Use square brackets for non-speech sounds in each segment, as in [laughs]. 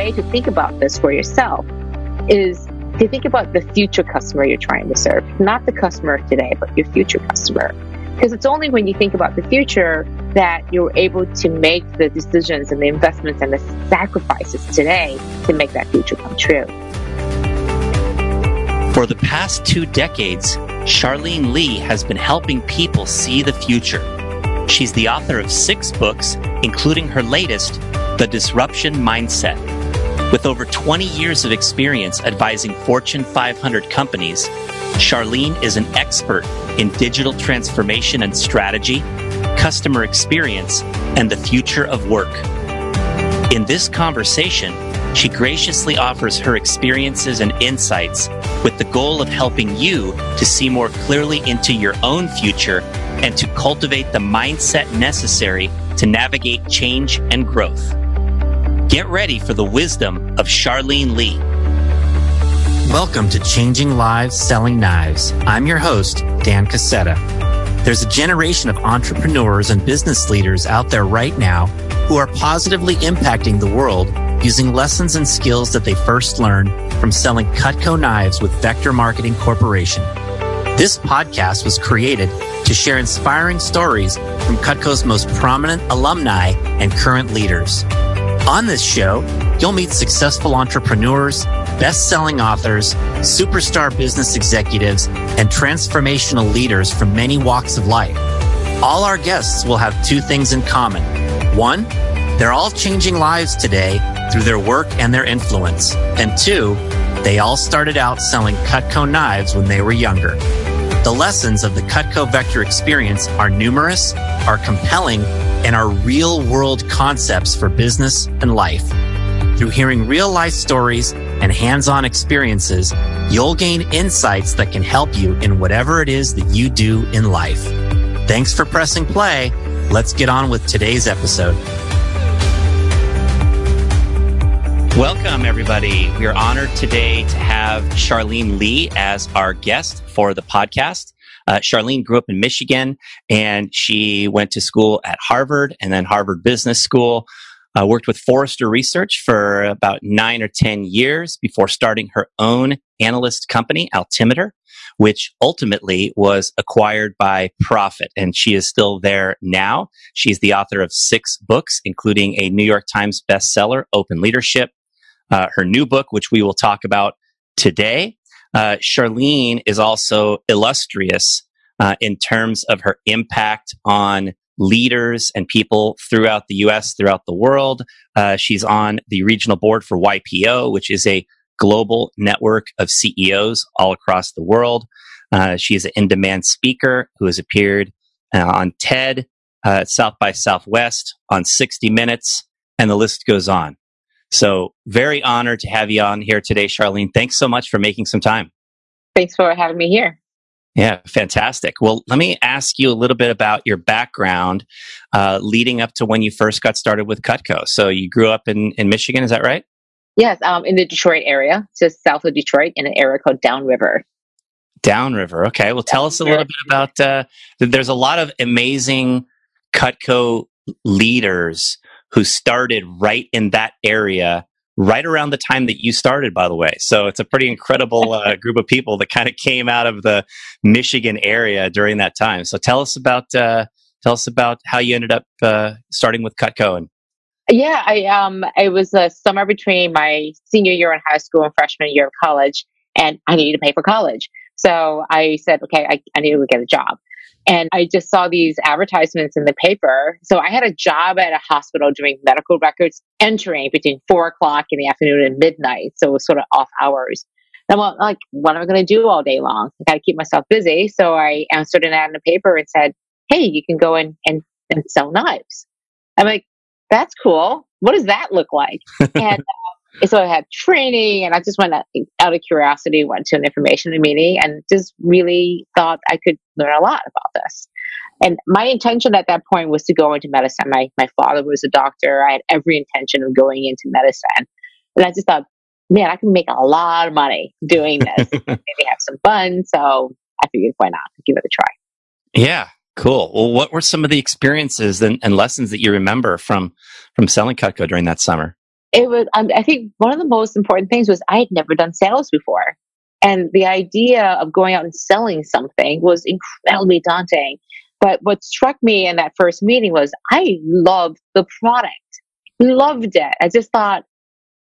way to think about this for yourself is to think about the future customer you're trying to serve, not the customer today, but your future customer. Because it's only when you think about the future that you're able to make the decisions and the investments and the sacrifices today to make that future come true. For the past two decades, Charlene Li has been helping people see the future. She's the author of six books, including her latest, The Disruption Mindset. With over 20 years of experience advising Fortune 500 companies, Charlene is an expert in digital transformation and strategy, customer experience, and the future of work. In this conversation, she graciously offers her experiences and insights with the goal of helping you to see more clearly into your own future and to cultivate the mindset necessary to navigate change and growth. Get ready for the wisdom of Charlene Li. Welcome to Changing Lives Selling Knives. I'm your host, Dan Cassetta. There's a generation of entrepreneurs and business leaders out there right now who are positively impacting the world using lessons and skills that they first learned from selling Cutco knives with Vector Marketing Corporation. This podcast was created to share inspiring stories from Cutco's most prominent alumni and current leaders. On this show, you'll meet successful entrepreneurs, best-selling authors, superstar business executives, and transformational leaders from many walks of life. All our guests will have two things in common. One, they're all changing lives today through their work and their influence. And two, they all started out selling Cutco knives when they were younger. The lessons of the Cutco Vector experience are numerous, are compelling, and our real world concepts for business and life. Through hearing real life stories and hands on experiences, you'll gain insights that can help you in whatever it is that you do in life. Thanks for pressing play. Let's get on with today's episode. Welcome, everybody. We are honored today to have Charlene Li as our guest for the podcast. Uh, Charlene grew up in Michigan and she went to school at Harvard and then Harvard Business School. Uh, worked with Forrester Research for about nine or 10 years before starting her own analyst company, Altimeter, which ultimately was acquired by Prophet. And she is still there now. She's the author of six books, including a New York Times bestseller, Open Leadership, uh, her new book, which we will talk about today. Uh, Charlene is also illustrious uh, in terms of her impact on leaders and people throughout the US, throughout the world. Uh, she's on the regional board for YPO, which is a global network of CEOs all across the world. Uh, she is an in demand speaker who has appeared uh, on TED, South by Southwest, on 60 Minutes, and the list goes on. So very honored to have you on here today, Charlene. Thanks so much for making some time. Thanks for having me here. Yeah, fantastic. Well, let me ask you a little bit about your background uh, leading up to when you first got started with Cutco. So you grew up in, in Michigan, is that right? Yes, um, in the Detroit area, just south of Detroit, in an area called Downriver. Downriver. Okay. Well, tell us a little bit about. Uh, there's a lot of amazing Cutco leaders who started right in that area right around the time that you started, by the way. So it's a pretty incredible [laughs] uh, group of people that kind of came out of the Michigan area during that time. So tell us about uh, tell us about how you ended up uh, starting with Cutco. And yeah, I um, it was a summer between my senior year in high school and freshman year of college, and I needed to pay for college. So I said, okay, I, I need to get a job. And I just saw these advertisements in the paper. So I had a job at a hospital doing medical records entering between four o'clock in the afternoon and midnight. So it was sort of off hours. And I'm like, what am I going to do all day long? I got to keep myself busy. So I answered an ad in the paper and said, hey, you can go in and, and sell knives. I'm like, that's cool. What does that look like? [laughs] and so I had training and I just went out of curiosity, went to an information meeting and just really thought I could learn a lot about this. And my intention at that point was to go into medicine. My, my father was a doctor. I had every intention of going into medicine. And I just thought, man, I can make a lot of money doing [laughs] this. Maybe have some fun. So I figured, why not? Give it a try. Yeah, cool. Well, what were some of the experiences and, and lessons that you remember from from selling Cutco during that summer? It was, um, I think one of the most important things was I had never done sales before. And the idea of going out and selling something was incredibly daunting. But what struck me in that first meeting was I loved the product, loved it. I just thought,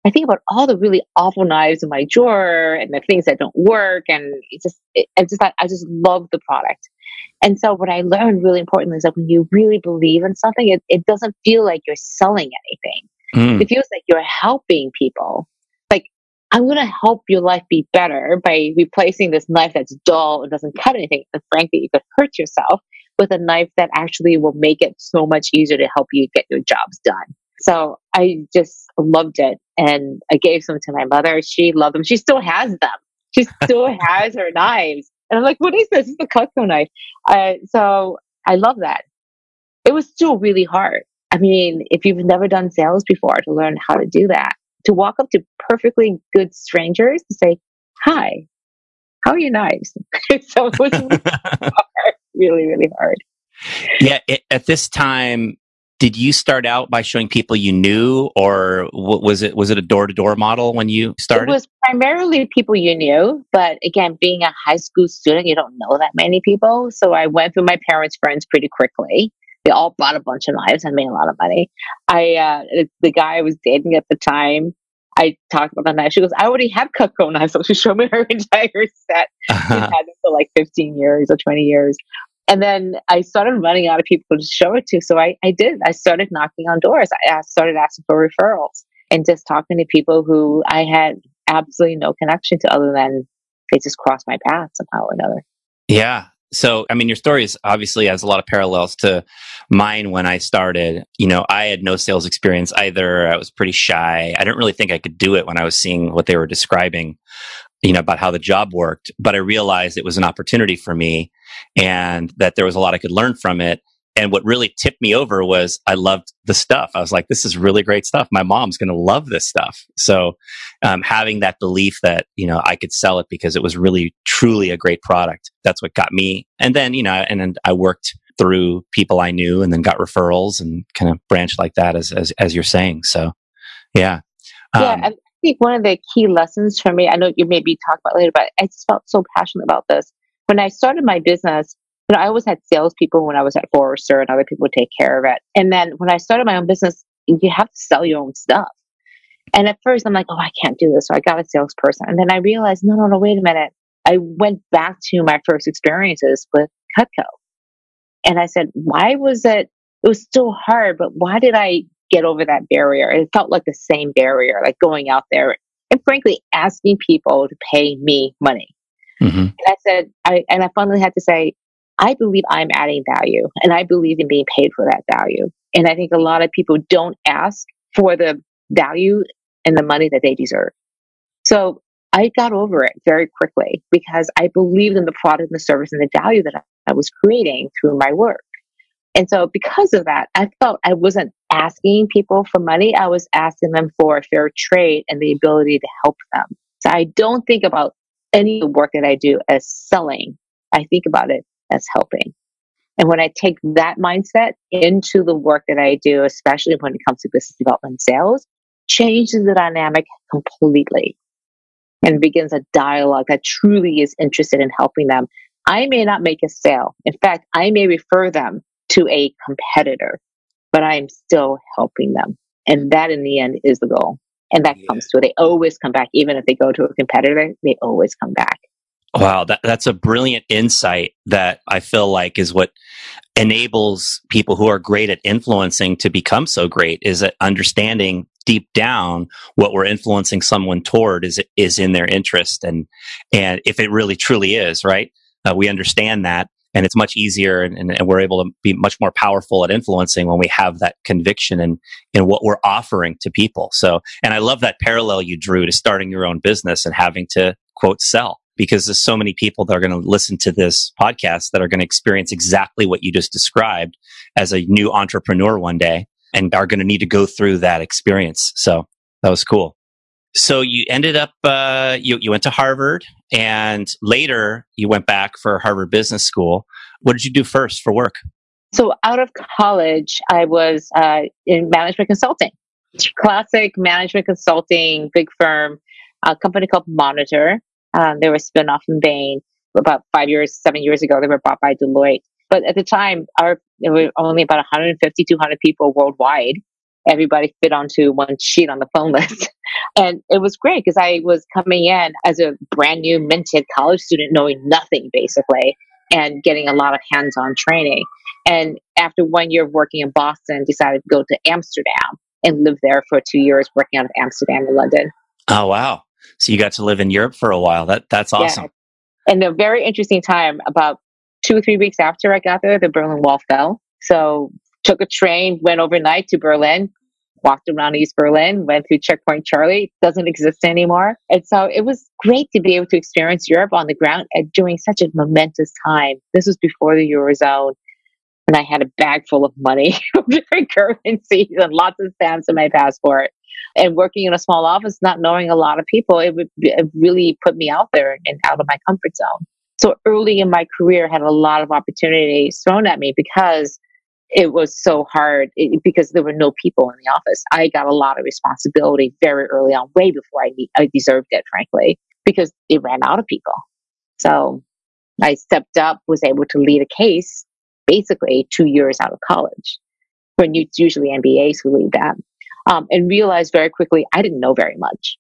I think about all the really awful knives in my drawer and the things that don't work. And it's just, it, I just thought, I just love the product. And so what I learned really importantly is that when you really believe in something, it, it doesn't feel like you're selling anything. Mm. It feels like you're helping people. Like, I'm going to help your life be better by replacing this knife that's dull and doesn't cut anything. And frankly, you could hurt yourself with a knife that actually will make it so much easier to help you get your jobs done. So I just loved it. And I gave some to my mother. She loved them. She still has them. She [laughs] still has her knives. And I'm like, what is this? It's a Cutco knife. Uh, so I love that. It was still really hard. I mean, if you've never done sales before, to learn how to do that, to walk up to perfectly good strangers to say, hi, how are you nice?" so it was really hard, really, really hard. Yeah. It, at this time, did you start out by showing people you knew or was it was it a door-to-door model when you started it was primarily people you knew but again being a high school student you don't know that many people so i went through my parents friends pretty quickly they all bought a bunch of knives and made a lot of money i uh, the guy i was dating at the time I talked about the knife. She goes, I already have Cutco knives. [laughs] So she showed me her [laughs] entire set. Uh-huh. She's had them for like 15 years or 20 years. And then I started running out of people to show it to. So I, I did. I started knocking on doors. I started asking for referrals and just talking to people who I had absolutely no connection to other than they just crossed my path somehow or another. Yeah. So, I mean, your story is obviously has a lot of parallels to mine when I started. You know, I had no sales experience either. I was pretty shy. I didn't really think I could do it when I was seeing what they were describing you know, about how the job worked, but I realized it was an opportunity for me and that there was a lot I could learn from it. And what really tipped me over was I loved the stuff. I was like, this is really great stuff. My mom's going to love this stuff. So, um, having that belief that, you know, I could sell it because it was really, truly a great product. That's what got me. And then, you know, and then I worked through people I knew and then got referrals and kind of branched like that as, as, as you're saying. So, yeah. Um, yeah I think one of the key lessons for me, I know you maybe talk about later, but I just felt so passionate about this. When I started my business, you know, I always had salespeople when I was at Forrester and other people would take care of it. And then when I started my own business, you have to sell your own stuff. And at first I'm like, oh, I can't do this. So I got a salesperson. And then I realized, no, no, no, wait a minute. I went back to my first experiences with Cutco. And I said, why was it, it was still hard, but why did I get over that barrier. It felt like the same barrier, like going out there and frankly asking people to pay me money. Mm-hmm. And I said, I, and I finally had to say, I believe I'm adding value and I believe in being paid for that value. And I think a lot of people don't ask for the value and the money that they deserve. So I got over it very quickly because I believed in the product and the service and the value that I was creating through my work. And so because of that, I felt I wasn't asking people for money. I was asking them for fair trade and the ability to help them. So I don't think about any work that I do as selling. I think about it as helping. And when I take that mindset into the work that I do, especially when it comes to business development sales, changes the dynamic completely and begins a dialogue that truly is interested in helping them. I may not make a sale. In fact, I may refer them to a competitor, but I'm still helping them. And that in the end is the goal. And that yeah. comes to it. They always come back. Even if they go to a competitor, they always come back. Wow, that, that's a brilliant insight that I feel like is what enables people who are great at influencing to become so great is that understanding deep down what we're influencing someone toward is is in their interest and and if it really truly is right uh, we understand that and it's much easier and, and, we're able to be much more powerful at influencing when we have that conviction in, in what we're offering to people. So, and I love that parallel you drew to starting your own business and having to quote sell because there's so many people that are going to listen to this podcast that are going to experience exactly what you just described as a new entrepreneur one day and are going to need to go through that experience. So that was cool. So you ended up, uh, you, you went to Harvard and later you went back for Harvard Business School. What did you do first for work? So out of college, I was uh, in management consulting. classic management consulting, big firm, a company called Monitor. Um, they were spin off Bain about five years, seven years ago. They were bought by Deloitte. But at the time, our there were only about 150, 200 people worldwide. Everybody fit onto one sheet on the phone [laughs] list. and it was great because I was coming in as a brand new minted college student, knowing nothing basically, and getting a lot of hands on training. And after one year of working in Boston, decided to go to Amsterdam and live there for two years, working out of Amsterdam and London. Oh, wow. So you got to live in Europe for a while. That That's awesome. Yeah. And a very interesting time, about two or three weeks after I got there, the Berlin Wall fell. So took a train, went overnight to Berlin, walked around East Berlin, went through Checkpoint Charlie, doesn't exist anymore. And so it was great to be able to experience Europe on the ground at during such a momentous time. This was before the Eurozone. And I had a bag full of money, [laughs] different currencies, and lots of stamps in my passport. And working in a small office, not knowing a lot of people, it would it really put me out there and out of my comfort zone. So early in my career, I had a lot of opportunities thrown at me because it was so hard it, because there were no people in the office. I got a lot of responsibility very early on, way before I, I deserved it, frankly, because they ran out of people. So I stepped up, was able to lead a case basically two years out of college. When it's usually MBAs who lead that, um, and realized very quickly I didn't know very much,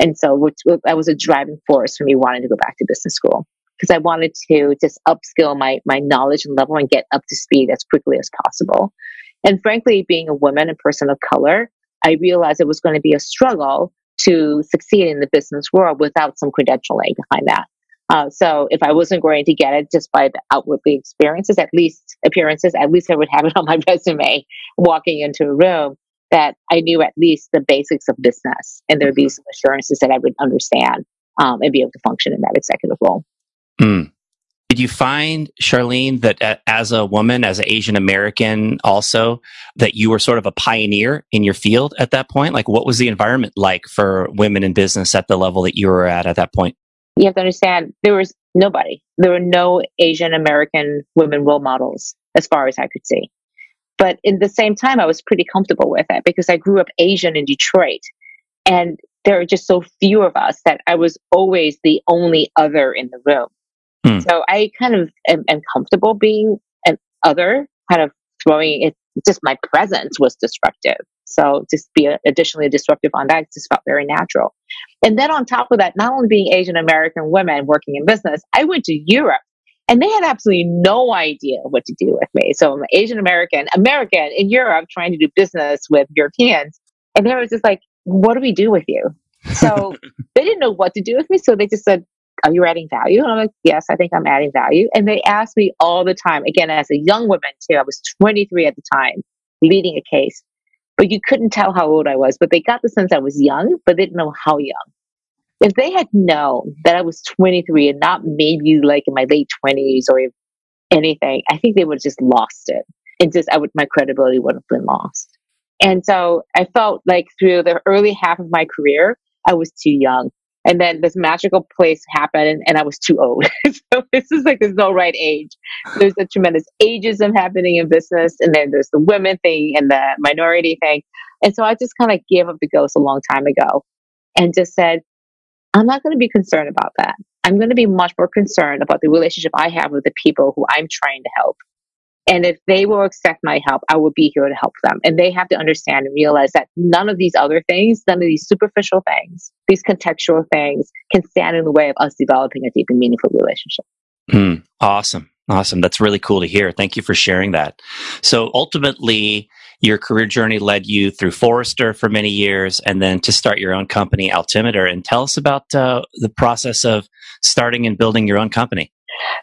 and so which, that was a driving force for me wanting to go back to business school because I wanted to just upskill my my knowledge and level and get up to speed as quickly as possible. And frankly, being a woman and person of color, I realized it was going to be a struggle to succeed in the business world without some credentialing behind that. Uh, so if I wasn't going to get it just by the outwardly experiences, at least appearances, at least I would have it on my [laughs] resume walking into a room that I knew at least the basics of business and there'd be some assurances that I would understand um, and be able to function in that executive role. Mm. Did you find, Charlene, that as a woman, as an Asian American also, that you were sort of a pioneer in your field at that point? Like, what was the environment like for women in business at the level that you were at at that point? You have to understand, there was nobody. There were no Asian American women role models, as far as I could see. But in the same time, I was pretty comfortable with it because I grew up Asian in Detroit. And there are just so few of us that I was always the only other in the room. Hmm. So I kind of am, am, comfortable being an other, kind of throwing it, just my presence was disruptive. So just be additionally disruptive on that just felt very natural. And then on top of that, not only being Asian American women working in business, I went to Europe and they had absolutely no idea what to do with me. So I'm Asian American, American in Europe trying to do business with Europeans. And they were just like, what do we do with you? So [laughs] they didn't know what to do with me. So they just said, are you adding value? And I'm like, yes, I think I'm adding value. And they asked me all the time, again, as a young woman too, I was 23 at the time, leading a case, but you couldn't tell how old I was, but they got the sense I was young, but they didn't know how young. If they had known that I was 23 and not maybe like in my late 20s or anything, I think they would have just lost it. And just, I would, my credibility would have been lost. And so I felt like through the early half of my career, I was too young. And then this magical place happened, and, I was too old. [laughs] so this is like there's no right age. There's a tremendous ageism happening in business, and then there's the women thing and the minority thing. And so I just kind of gave up the ghost a long time ago, and just said, I'm not going to be concerned about that. I'm going to be much more concerned about the relationship I have with the people who I'm trying to help. And if they will accept my help, I will be here to help them. And they have to understand and realize that none of these other things, none of these superficial things, these contextual things can stand in the way of us developing a deep and meaningful relationship. Mm, awesome. Awesome. That's really cool to hear. Thank you for sharing that. So ultimately, your career journey led you through Forrester for many years and then to start your own company, Altimeter. And tell us about uh, the process of starting and building your own company.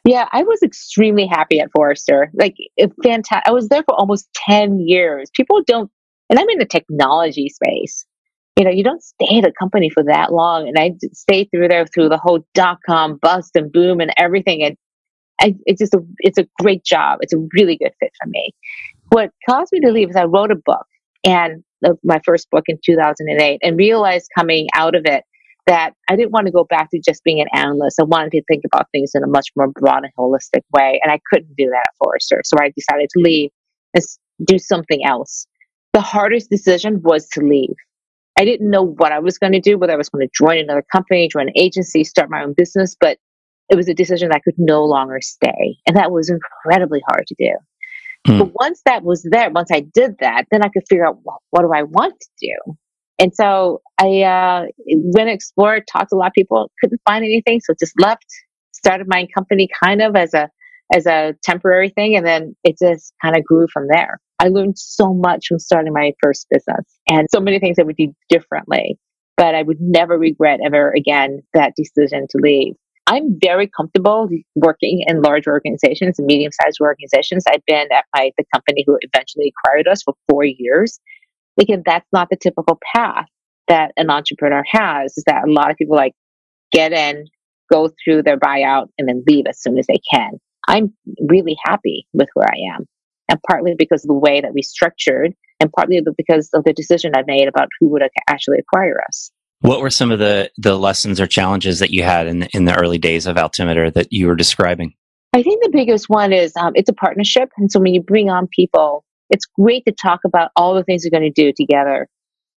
Yeah, I was extremely happy at Forrester. Like, fantastic. I was there for almost 10 years. People don't, and I'm in the technology space. You know, you don't stay at a company for that long. And I stayed through there through the whole dot com bust and boom and everything. And I, it's just a, it's a great job. It's a really good fit for me. What caused me to leave is I wrote a book and uh, my first book in 2008 and realized coming out of it that I didn't want to go back to just being an analyst. I wanted to think about things in a much more broad and holistic way. And I couldn't do that at Forrester. So I decided to leave and do something else. the hardest decision was to leave. I didn't know what I was going to do, whether I was going to join another company, join an agency, start my own business, but it was a decision I could no longer stay. And that was incredibly hard to do. Mm. But once that was there, once I did that, then I could figure out well, what do I want to do? And so I uh, went explored, talked to a lot of people, couldn't find anything, so just left, started my company kind of as a as a temporary thing, and then it just kind of grew from there. I learned so much from starting my first business, and so many things I would do differently, but I would never regret ever again that decision to leave. I'm very comfortable working in large organizations and medium sized organizations. I've been at my the company who eventually acquired us for four years. Again, that's not the typical path that an entrepreneur has, is that a lot of people like get in, go through their buyout, and then leave as soon as they can. I'm really happy with where I am. And partly because of the way that we structured, and partly because of the decision I made about who would actually acquire us. What were some of the, the lessons or challenges that you had in, in the early days of Altimeter that you were describing? I think the biggest one is um, it's a partnership. And so when you bring on people, it's great to talk about all the things you're going to do together.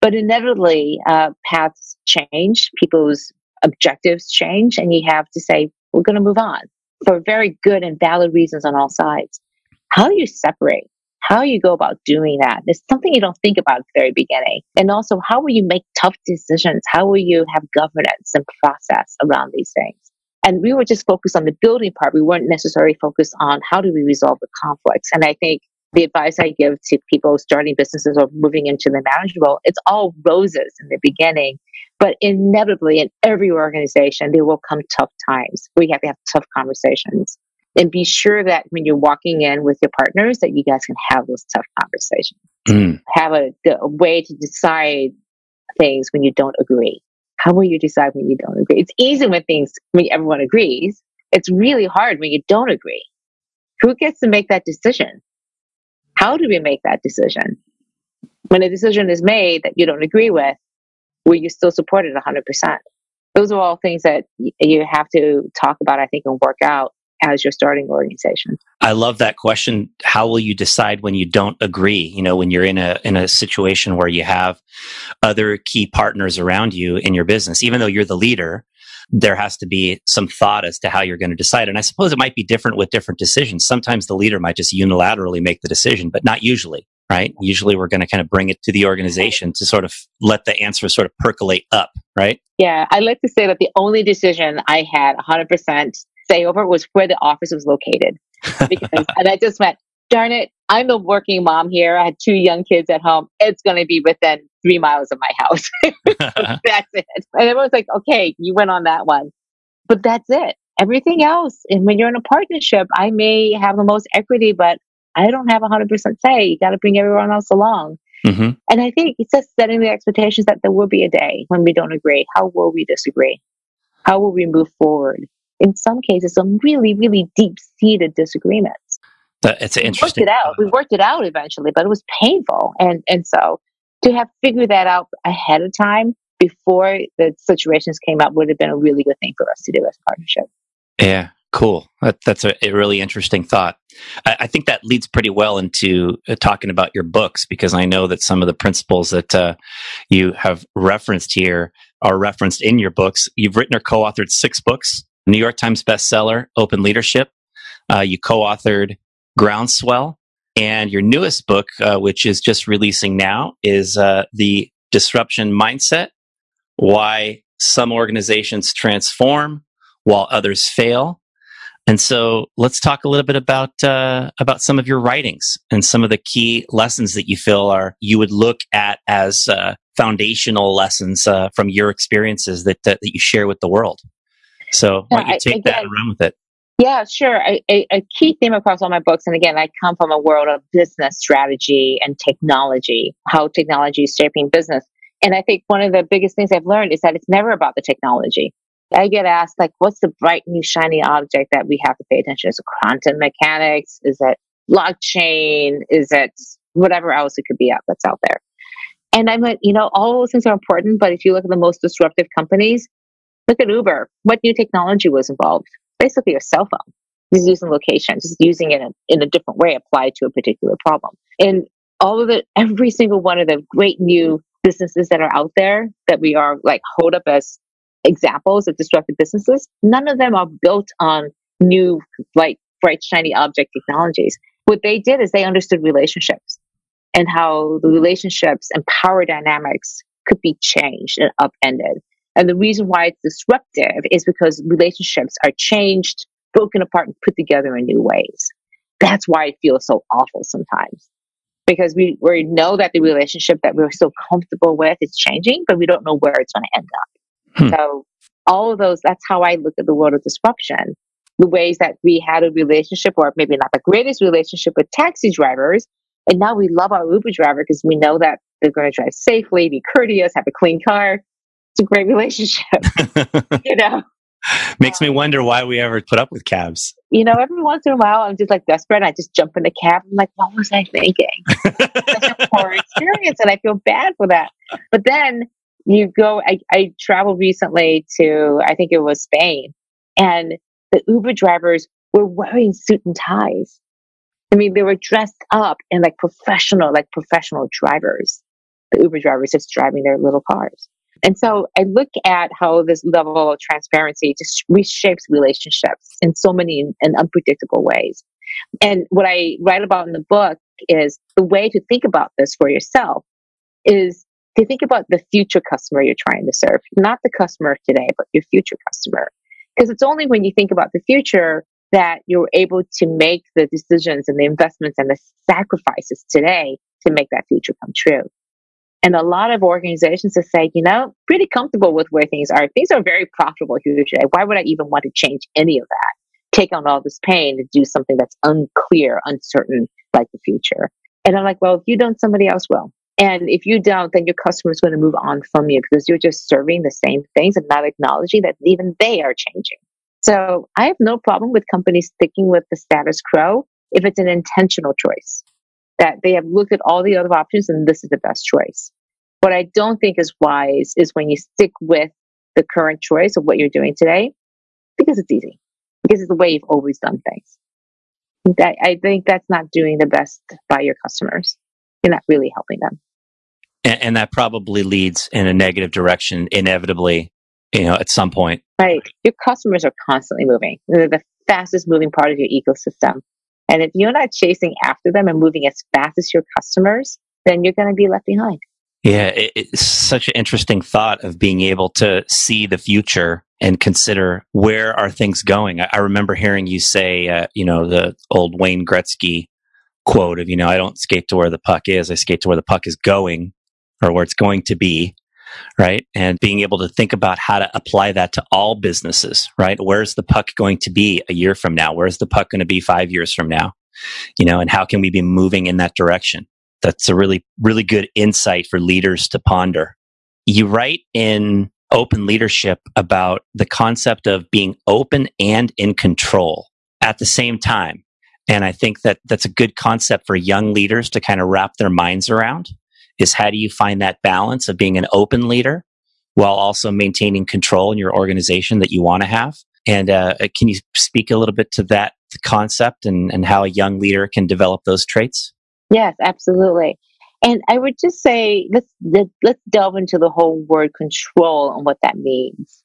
But inevitably, uh, paths change, people's objectives change, and you have to say, we're going to move on for very good and valid reasons on all sides. How do you separate? How you go about doing that is something you don't think about at the very beginning. And also, how will you make tough decisions? How will you have governance and process around these things? And we were just focused on the building part. We weren't necessarily focused on how do we resolve the conflicts. And I think the advice I give to people starting businesses or moving into the management role, it's all roses in the beginning. But inevitably, in every organization, there will come tough times where you have to have tough conversations. And be sure that when you're walking in with your partners, that you guys can have those tough conversations. Mm. Have a, a way to decide things when you don't agree. How will you decide when you don't agree? It's easy when things when everyone agrees. It's really hard when you don't agree. Who gets to make that decision? How do we make that decision? When a decision is made that you don't agree with, will you still support it 100%? Those are all things that you have to talk about, I think, and work out as your starting organization. I love that question. How will you decide when you don't agree? You know, when you're in a in a situation where you have other key partners around you in your business, even though you're the leader, there has to be some thought as to how you're going to decide. And I suppose it might be different with different decisions. Sometimes the leader might just unilaterally make the decision, but not usually, right? Usually we're going to kind of bring it to the organization to sort of let the answer sort of percolate up, right? Yeah. I like to say that the only decision I had 100% say over was where the office was located. Because, [laughs] and I just went, darn it, I'm a working mom here. I had two young kids at home. It's going to be within three miles of my house. [laughs] that's it. And everyone's like, okay, you went on that one. But that's it. Everything else, and when you're in a partnership, I may have the most equity, but I don't have 100% say. You got to bring everyone else along. Mm-hmm. And I think it's just setting the expectations that there will be a day when we don't agree. How will we disagree? How will we move forward? In some cases, some really, really deep seated disagreements. It's interesting. We worked it out. We worked it out eventually, but it was painful. And and so to have figured that out ahead of time before the situations came up would have been a really good thing for us to do as a partnership. Yeah, cool. That, that's a, a, really interesting thought. I, I, think that leads pretty well into uh, talking about your books because I know that some of the principles that uh, you have referenced here are referenced in your books. You've written or co authored six books New York Times bestseller, Open Leadership. Uh, you co authored Groundswell. And your newest book, uh, which is just releasing now, is uh, The Disruption Mindset Why Some Organizations Transform While Others Fail. And so let's talk a little bit about uh, about some of your writings and some of the key lessons that you feel are you would look at as uh, foundational lessons uh, from your experiences that, that, that you share with the world. So why don't you take I, again, that and run with it? Yeah, sure. A, a, a, key theme across all my books, and again, I come from a world of business strategy and technology, how technology is shaping business. And I think one of the biggest things I've learned is that it's never about the technology. I get asked, like, what's the bright new shiny object that we have to pay attention to? Is it quantum mechanics? Is it blockchain? Is it whatever else it could be out that's out there? And I'm like, you know, all those things are important, but if you look at the most disruptive companies, look at Uber. What new technology was involved? basically a cell phone. Just using location, just using it in, in a different way applied to a particular problem. And all of the every single one of the great new businesses that are out there that we are like hold up as examples of disruptive businesses, none of them are built on new like bright shiny object technologies. What they did is they understood relationships and how the relationships and power dynamics could be changed and upended. And the reason why it's disruptive is because relationships are changed, broken apart, and put together in new ways. That's why it feels so awful sometimes. Because we, we know that the relationship that we're so comfortable with is changing, but we don't know where it's going to end up. Hmm. So, all of those, that's how I look at the world of disruption. The ways that we had a relationship, or maybe not the greatest relationship with taxi drivers, and now we love our Uber driver because we know that they're going to drive safely, be courteous, have a clean car. It's a great relationship, [laughs] you know. Makes me um, wonder why we ever put up with cabs. You know, every once in a while, I'm just like desperate. I just jump in a cab. I'm like, what was I thinking? [laughs] Such a poor experience, and I feel bad for that. But then you go. I, I traveled recently to, I think it was Spain, and the Uber drivers were wearing suit and ties. I mean, they were dressed up and like professional, like professional drivers. The Uber drivers just driving their little cars. And so I look at how this level of transparency just reshapes relationships in so many and unpredictable ways. And what I write about in the book is the way to think about this for yourself is to think about the future customer you're trying to serve, not the customer today, but your future customer. Because it's only when you think about the future that you're able to make the decisions and the investments and the sacrifices today to make that future come true. And a lot of organizations that say, you know, pretty comfortable with where things are. Things are very profitable here today. Why would I even want to change any of that? Take on all this pain to do something that's unclear, uncertain, like the future. And I'm like, well, if you don't, somebody else will. And if you don't, then your customer is going to move on from you because you're just serving the same things and not acknowledging that even they are changing. So I have no problem with companies sticking with the status quo if it's an intentional choice that they have looked at all the other options and this is the best choice. What I don't think is wise is when you stick with the current choice of what you're doing today because it's easy, because it's the way you've always done things. That, I think that's not doing the best by your customers. You're not really helping them. And, and that probably leads in a negative direction, inevitably, you know, at some point. Right. Your customers are constantly moving. They're the fastest moving part of your ecosystem. And if you're not chasing after them and moving as fast as your customers, then you're going to be left behind. Yeah, it, it's such an interesting thought of being able to see the future and consider where are things going. I, I remember hearing you say, uh, you know, the old Wayne Gretzky quote of, you know, I don't skate to where the puck is, I skate to where the puck is going or where it's going to be right? And being able to think about how to apply that to all businesses, right? Where's the puck going to be a year from now? Where's the puck going to be five years from now? You know, and how can we be moving in that direction? That's a really, really good insight for leaders to ponder. You write in open leadership about the concept of being open and in control at the same time. And I think that that's a good concept for young leaders to kind of wrap their minds around is how do you find that balance of being an open leader while also maintaining control in your organization that you want to have? And uh, can you speak a little bit to that concept and, and how a young leader can develop those traits? Yes, absolutely. And I would just say let's let's delve into the whole word control and what that means.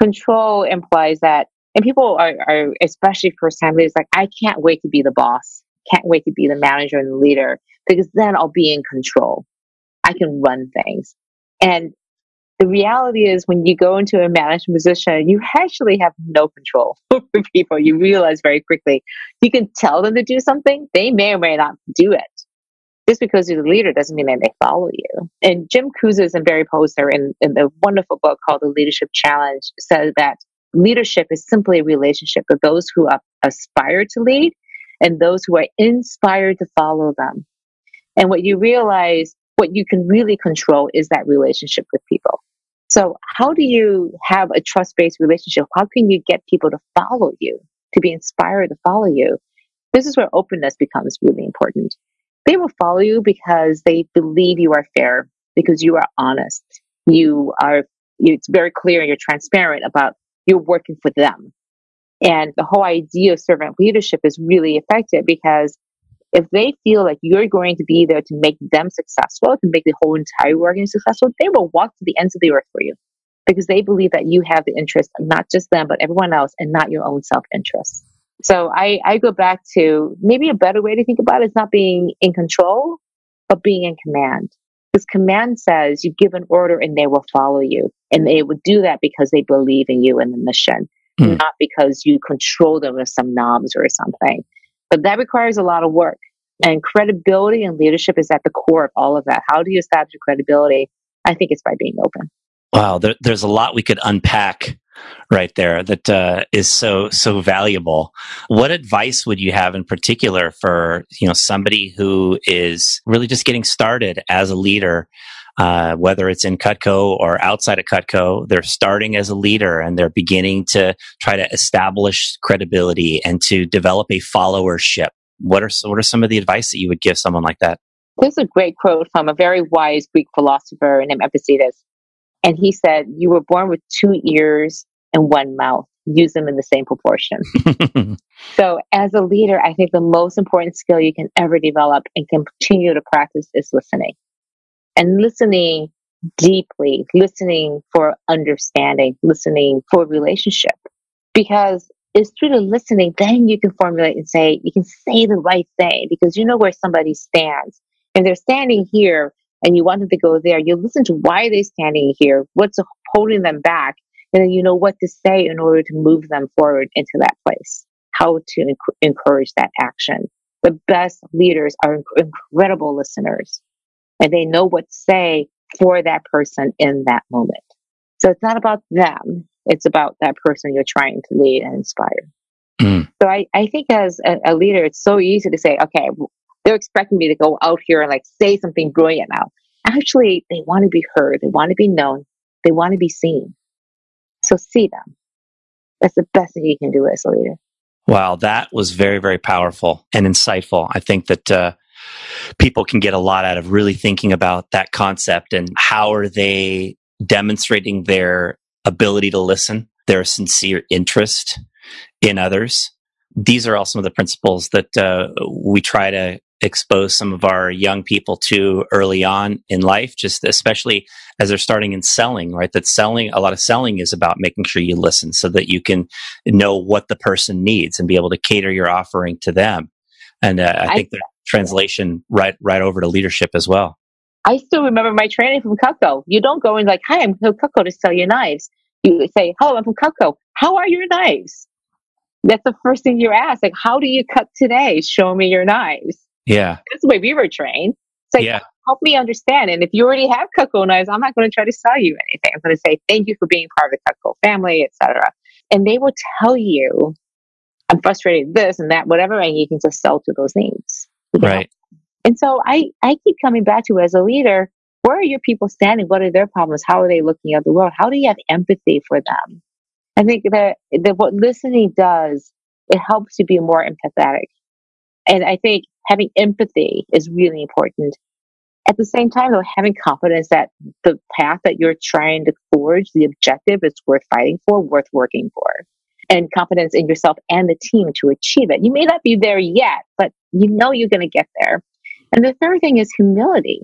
Control implies that, and people are, are especially first time leaders, like I can't wait to be the boss, can't wait to be the manager and the leader because then I'll be in control. I can run things. And the reality is when you go into a management position, you actually have no control [laughs] over people. You realize very quickly. You can tell them to do something, they may or may not do it. Just because you're the leader doesn't mean that they follow you. And Jim Kouzes and Barry Posner in, in the wonderful book called The Leadership Challenge said that leadership is simply a relationship of those who aspire to lead and those who are inspired to follow them. And what you realize what you can really control is that relationship with people. So, how do you have a trust based relationship? How can you get people to follow you, to be inspired to follow you? This is where openness becomes really important. They will follow you because they believe you are fair, because you are honest. You are, it's very clear and you're transparent about you're working for them. And the whole idea of servant leadership is really effective because if they feel like you're going to be there to make them successful, to make the whole entire organization successful, they will walk to the ends of the earth for you because they believe that you have the interest of not just them, but everyone else and not your own self interest. So I, I go back to maybe a better way to think about it is not being in control, but being in command. Because command says you give an order and they will follow you. And they would do that because they believe in you and the mission, mm. not because you control them with some knobs or something. But that requires a lot of work. And credibility and leadership is at the core of all of that. How do you establish credibility? I think it's by being open. Wow, there, there's a lot we could unpack right there that uh, is so so valuable. What advice would you have in particular for you know somebody who is really just getting started as a leader? Uh, whether it's in Cutco or outside of Cutco, they're starting as a leader and they're beginning to try to establish credibility and to develop a followership. What are what are some of the advice that you would give someone like that? There's a great quote from a very wise Greek philosopher named Epictetus. And he said, You were born with two ears and one mouth. Use them in the same proportion. [laughs] so, as a leader, I think the most important skill you can ever develop and continue to practice is listening. And listening deeply, listening for understanding, listening for relationship. Because it's through the listening, then you can formulate and say, you can say the right thing because you know where somebody stands. And they're standing here and you want them to go there, you listen to why they're standing here, what's holding them back, and then you know what to say in order to move them forward into that place, how to enc- encourage that action. The best leaders are inc- incredible listeners, and they know what to say for that person in that moment. So it's not about them, it's about that person you're trying to lead and inspire. Mm. So I, I think as a, a leader, it's so easy to say, okay, they're expecting me to go out here and like say something brilliant now. Actually, they want to be heard. They want to be known. They want to be seen. So see them. That's the best thing you can do as a leader. Wow, that was very, very powerful and insightful. I think that uh, people can get a lot out of really thinking about that concept and how are they demonstrating their ability to listen, their sincere interest in others. These are all some of the principles that uh, we try to expose some of our young people to early on in life, just especially as they're starting in selling, right? That selling, a lot of selling is about making sure you listen so that you can know what the person needs and be able to cater your offering to them. And uh, I think the translation right, right over to leadership as well. I still remember my training from Cutco. You don't go in like, hi, I'm from Cutco to sell your knives. You say, hello, I'm from Cutco. How are your knives? That's the first thing you ask. Like, how do you cut today? Show me your knives yeah. That's the way we were trained. It's like, yeah. help me understand. And if you already have Cutco knives, I'm not going to try to sell you anything. I'm going to say, thank you for being part of the Cutco family, etc. And they will tell you, I'm frustrated this and that, whatever, and you can just sell to those needs. Right. And so I, I keep coming back to as a leader, where are your people standing? What are their problems? How are they looking at the world? How do you have empathy for them? I think that, that what listening does, it helps you be more empathetic. And I think having empathy is really important. At the same time, though, having confidence that the path that you're trying to forge, the objective is worth fighting for, worth working for, and confidence in yourself and the team to achieve it. You may not be there yet, but you know you're going to get there. And the third thing is humility.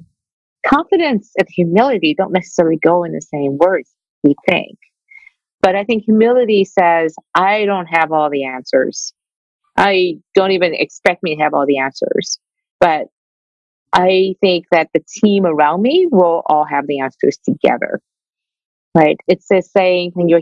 Confidence and humility don't necessarily go in the same words, we think. But I think humility says, I don't have all the answers. I don't even expect me to have all the answers, but I think that the team around me will all have the answers together. Right? It's a saying when you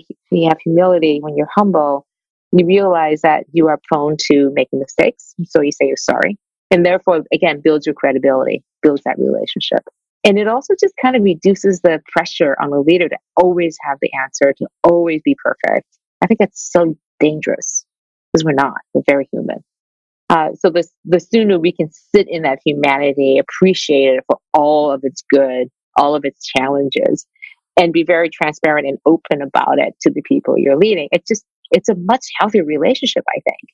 have humility, when you're humble, you realize that you are prone to making mistakes. So you say you're sorry. And therefore, again, builds your credibility, builds that relationship. And it also just kind of reduces the pressure on the leader to always have the answer, to always be perfect. I think that's so dangerous because we're not. We're very human. Uh, so the, the sooner we can sit in that humanity, appreciate it for all of its good, all of its challenges, and be very transparent and open about it to the people you're leading. It's just, it's a much healthier relationship, I think,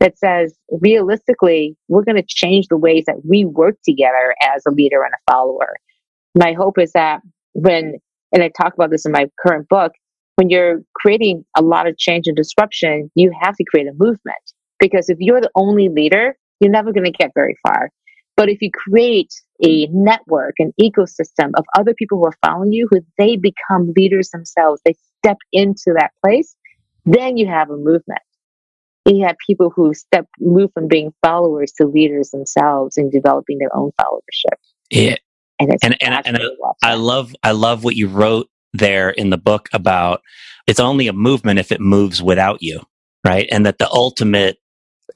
that says realistically, we're going to change the ways that we work together as a leader and a follower. My hope is that when, and I talk about this in my current book, when you're creating a lot of change and disruption, you have to create a movement. Because if you're the only leader, you're never going to get very far. But if you create a network, an ecosystem of other people who are following you, who they become leaders themselves, they step into that place, then you have a movement. You have people who step move from being followers to leaders themselves and developing their own followership. Yeah. And and, and, and I, I love I love what you wrote there in the book about it's only a movement if it moves without you, right? And that the ultimate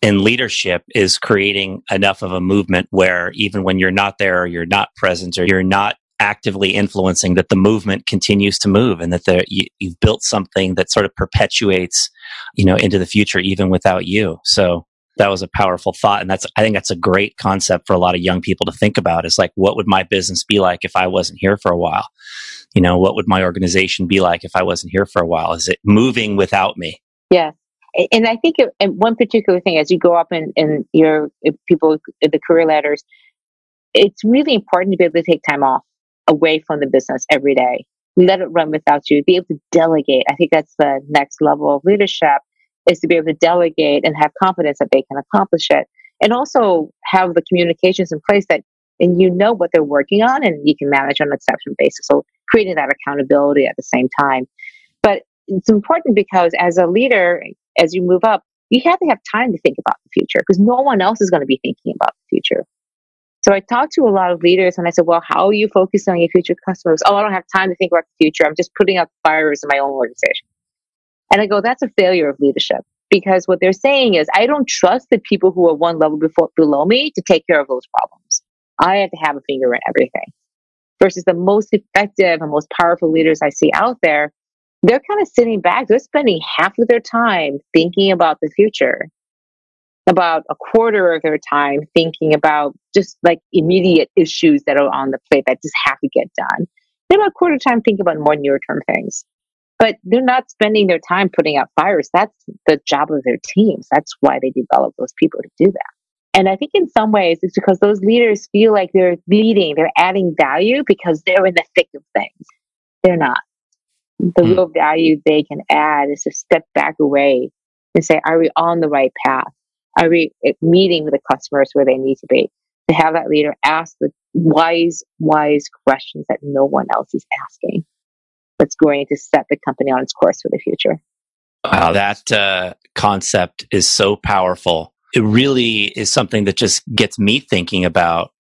in leadership is creating enough of a movement where even when you're not there or you're not present or you're not actively influencing that the movement continues to move and that the, you, you've built something that sort of perpetuates you know into the future even without you. So that was a powerful thought. And that's i think that's a great concept for a lot of young people to think about is like what would my business be like if i wasn't here for a while? You know what would my organization be like if i wasn't here for a while? Is it moving without me? Yeah. And I think it, and one particular thing as you go up in, in your people the career ladders, it's really important to be able to take time off away from the business every day. Let it run without you. Be able to delegate. I think that's the next level of leadership is to be able to delegate and have confidence that they can accomplish it, and also have the communications in place that and you know what they're working on and you can manage on an exception basis. So creating that accountability at the same time. But it's important because as a leader, as you move up, you have to have time to think about the future because no one else is going to be thinking about the future. So I talked to a lot of leaders and I said, well, how are you focusing on your future customers? Oh, I don't have time to think about the future. I'm just putting out fires in my own organization. And I go, that's a failure of leadership because what they're saying is, I don't trust the people who are one level before, below me to take care of those problems. I have to have a finger in everything. Versus the most effective and most powerful leaders I see out there they're kind of sitting back. They're spending half of their time thinking about the future, about a quarter of their time thinking about just like immediate issues that are on the plate that just have to get done. They're about a quarter time thinking about more near term things. But they're not spending their time putting out fires. That's the job of their teams. That's why they develop those people to do that. And I think in some ways it's because those leaders feel like they're leading, they're adding value because they're in the thick of things. They're not the mm. real value they can add is to step back away and say, are we on the right path? Are we meeting with the customers where they need to be? To have that leader ask the wise, wise questions that no one else is asking. That's going to set the company on its course for the future. Wow, that uh, concept is so powerful. It really is something that just gets me thinking about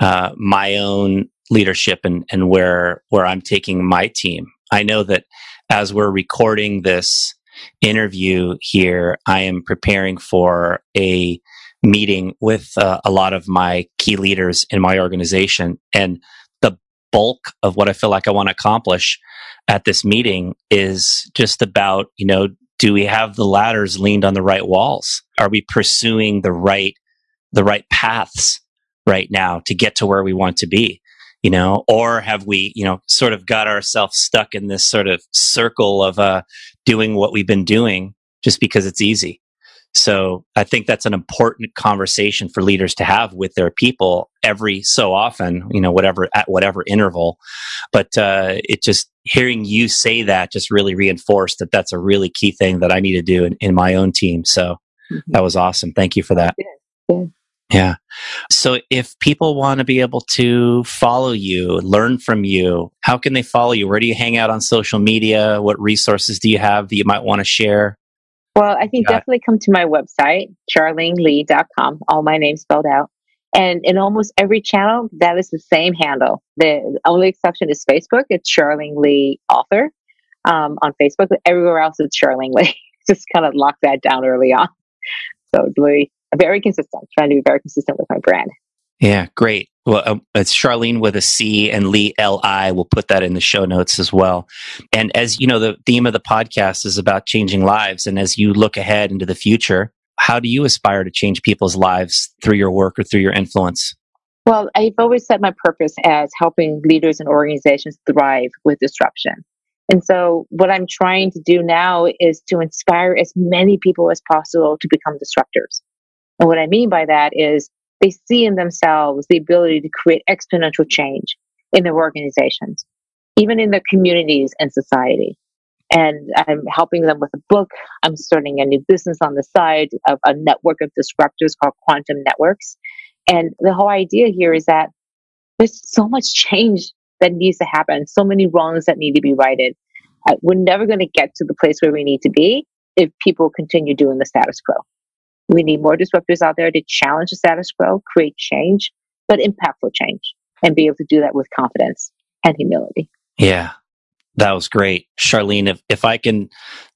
uh, my own leadership and, and where where I'm taking my team. I know that as we're recording this interview here, I am preparing for a meeting with uh, a lot of my key leaders in my organization. And the bulk of what I feel like I want to accomplish at this meeting is just about, you know, do we have the ladders leaned on the right walls? Are we pursuing the right, the right paths right now to get to where we want to be? you know, or have we, you know, sort of got ourselves stuck in this sort of circle of uh, doing what we've been doing just because it's easy? So I think that's an important conversation for leaders to have with their people every so often, you know, whatever at whatever interval. But uh, it just hearing you say that just really reinforced that that's a really key thing that I need to do in, in my own team. So mm-hmm. that was awesome. Thank you for that. Yeah. Yeah. Yeah. So if people want to be able to follow you, learn from you, how can they follow you? Where do you hang out on social media? What resources do you have that you might want to share? Well, I think definitely come to my website, charleneli.com, all my name spelled out. And in almost every channel, that is the same handle. The only exception is Facebook. It's Charlene Li Author um, on Facebook. Everywhere else, it's Charlene Li. [laughs] Just kind of lock that down early on. So really very consistent, trying to be very consistent with my brand. Yeah, great. Well, um, it's Charlene with a C and Li L I. We'll put that in the show notes as well. And as you know, the theme of the podcast is about changing lives. And as you look ahead into the future, how do you aspire to change people's lives through your work or through your influence? Well, I've always set my purpose as helping leaders and organizations thrive with disruption. And so, what I'm trying to do now is to inspire as many people as possible to become disruptors. And what I mean by that is they see in themselves the ability to create exponential change in their organizations, even in their communities and society. And I'm helping them with a book. I'm starting a new business on the side of a network of disruptors called Quantum Networks. And the whole idea here is that there's so much change that needs to happen, so many wrongs that need to be righted. Uh, we're never going to get to the place where we need to be if people continue doing the status quo. We need more disruptors out there to challenge the status quo, create change, but impactful change, and be able to do that with confidence and humility. Yeah, that was great. Charlene, if, if I can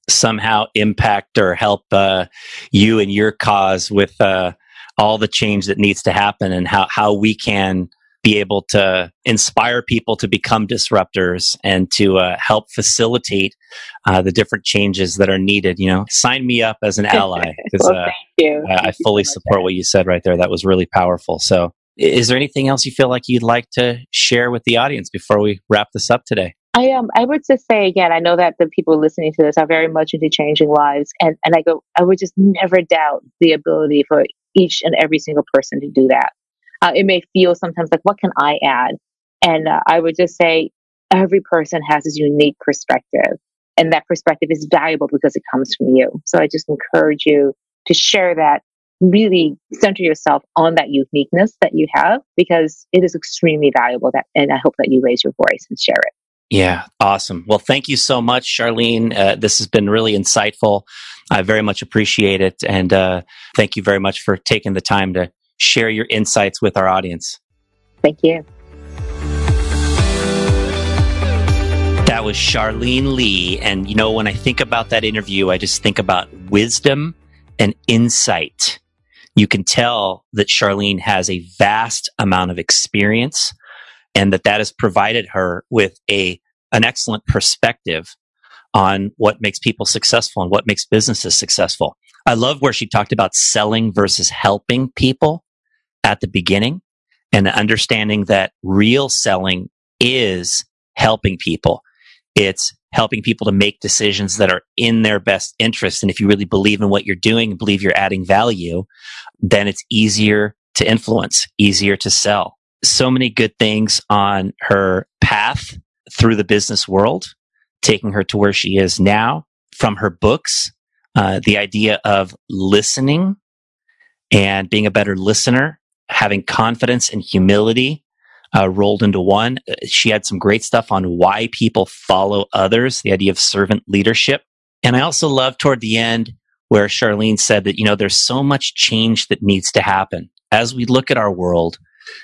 somehow impact or help uh, you and your cause with uh, all the change that needs to happen and how, how we can be able to inspire people to become disruptors and to uh, help facilitate uh, the different changes that are needed. You know, sign me up as an ally [laughs] because well, uh, I, I fully support what you said right there. That was really powerful. So, is there anything else you feel like you'd like to share with the audience before we wrap this up today? I um I would just say again, I know that the people listening to this are very much into changing lives, and and I go, I would just never doubt the ability for each and every single person to do that uh, it may feel sometimes like, what can I add? And uh, I would just say every person has his unique perspective. And that perspective is valuable because it comes from you. So I just encourage you to share that, really center yourself on that uniqueness that you have because it is extremely valuable that, and I hope that you raise your voice and share it. Yeah, awesome. Well, thank you so much, Charlene. Uh, this has been really insightful. I very much appreciate it. And uh, thank you very much for taking the time to share your insights with our audience. Thank you. That was Charlene Li. And, you know, when I think about that interview, I just think about wisdom and insight. You can tell that Charlene has a vast amount of experience and that that has provided her with a, an excellent perspective on what makes people successful and what makes businesses successful. I love where she talked about selling versus helping people at the beginning and understanding that real selling is helping people. It's helping people to make decisions that are in their best interest. And if you really believe in what you're doing and believe you're adding value, then it's easier to influence, easier to sell. So many good things on her path through the business world, taking her to where she is now from her books uh, the idea of listening and being a better listener, having confidence and humility uh, rolled into one. Uh, she had some great stuff on why people follow others, the idea of servant leadership. And I also love toward the end where Charlene said that, you know, there's so much change that needs to happen. As we look at our world,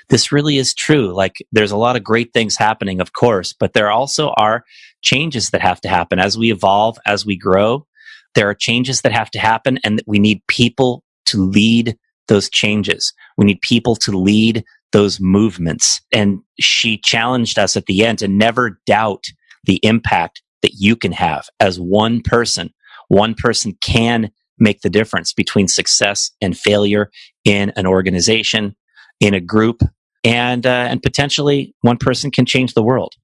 this really is true. Like there's a lot of great things happening, of course, but there also are changes that have to happen as we evolve, as we grow. There are changes that have to happen and that we need people to lead those changes. We need people to lead those movements. And she challenged us at the end to never doubt the impact that you can have as one person. One person can make the difference between success and failure in an organization, in a group, and uh, and potentially one person can change the world.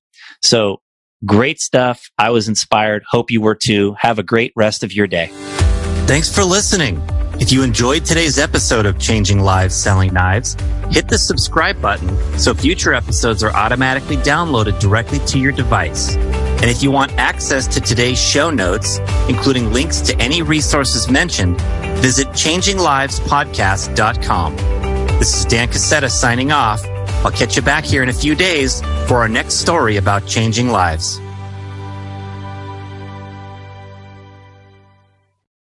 So Great stuff. I was inspired. Hope you were too. Have a great rest of your day. Thanks for listening. If you enjoyed today's episode of Changing Lives Selling Knives, hit the subscribe button so future episodes are automatically downloaded directly to your device. And if you want access to today's show notes, including links to any resources mentioned, visit changinglivespodcast.com. This is Dan Cassetta signing off. I'll catch you back here in a few days for our next story about changing lives.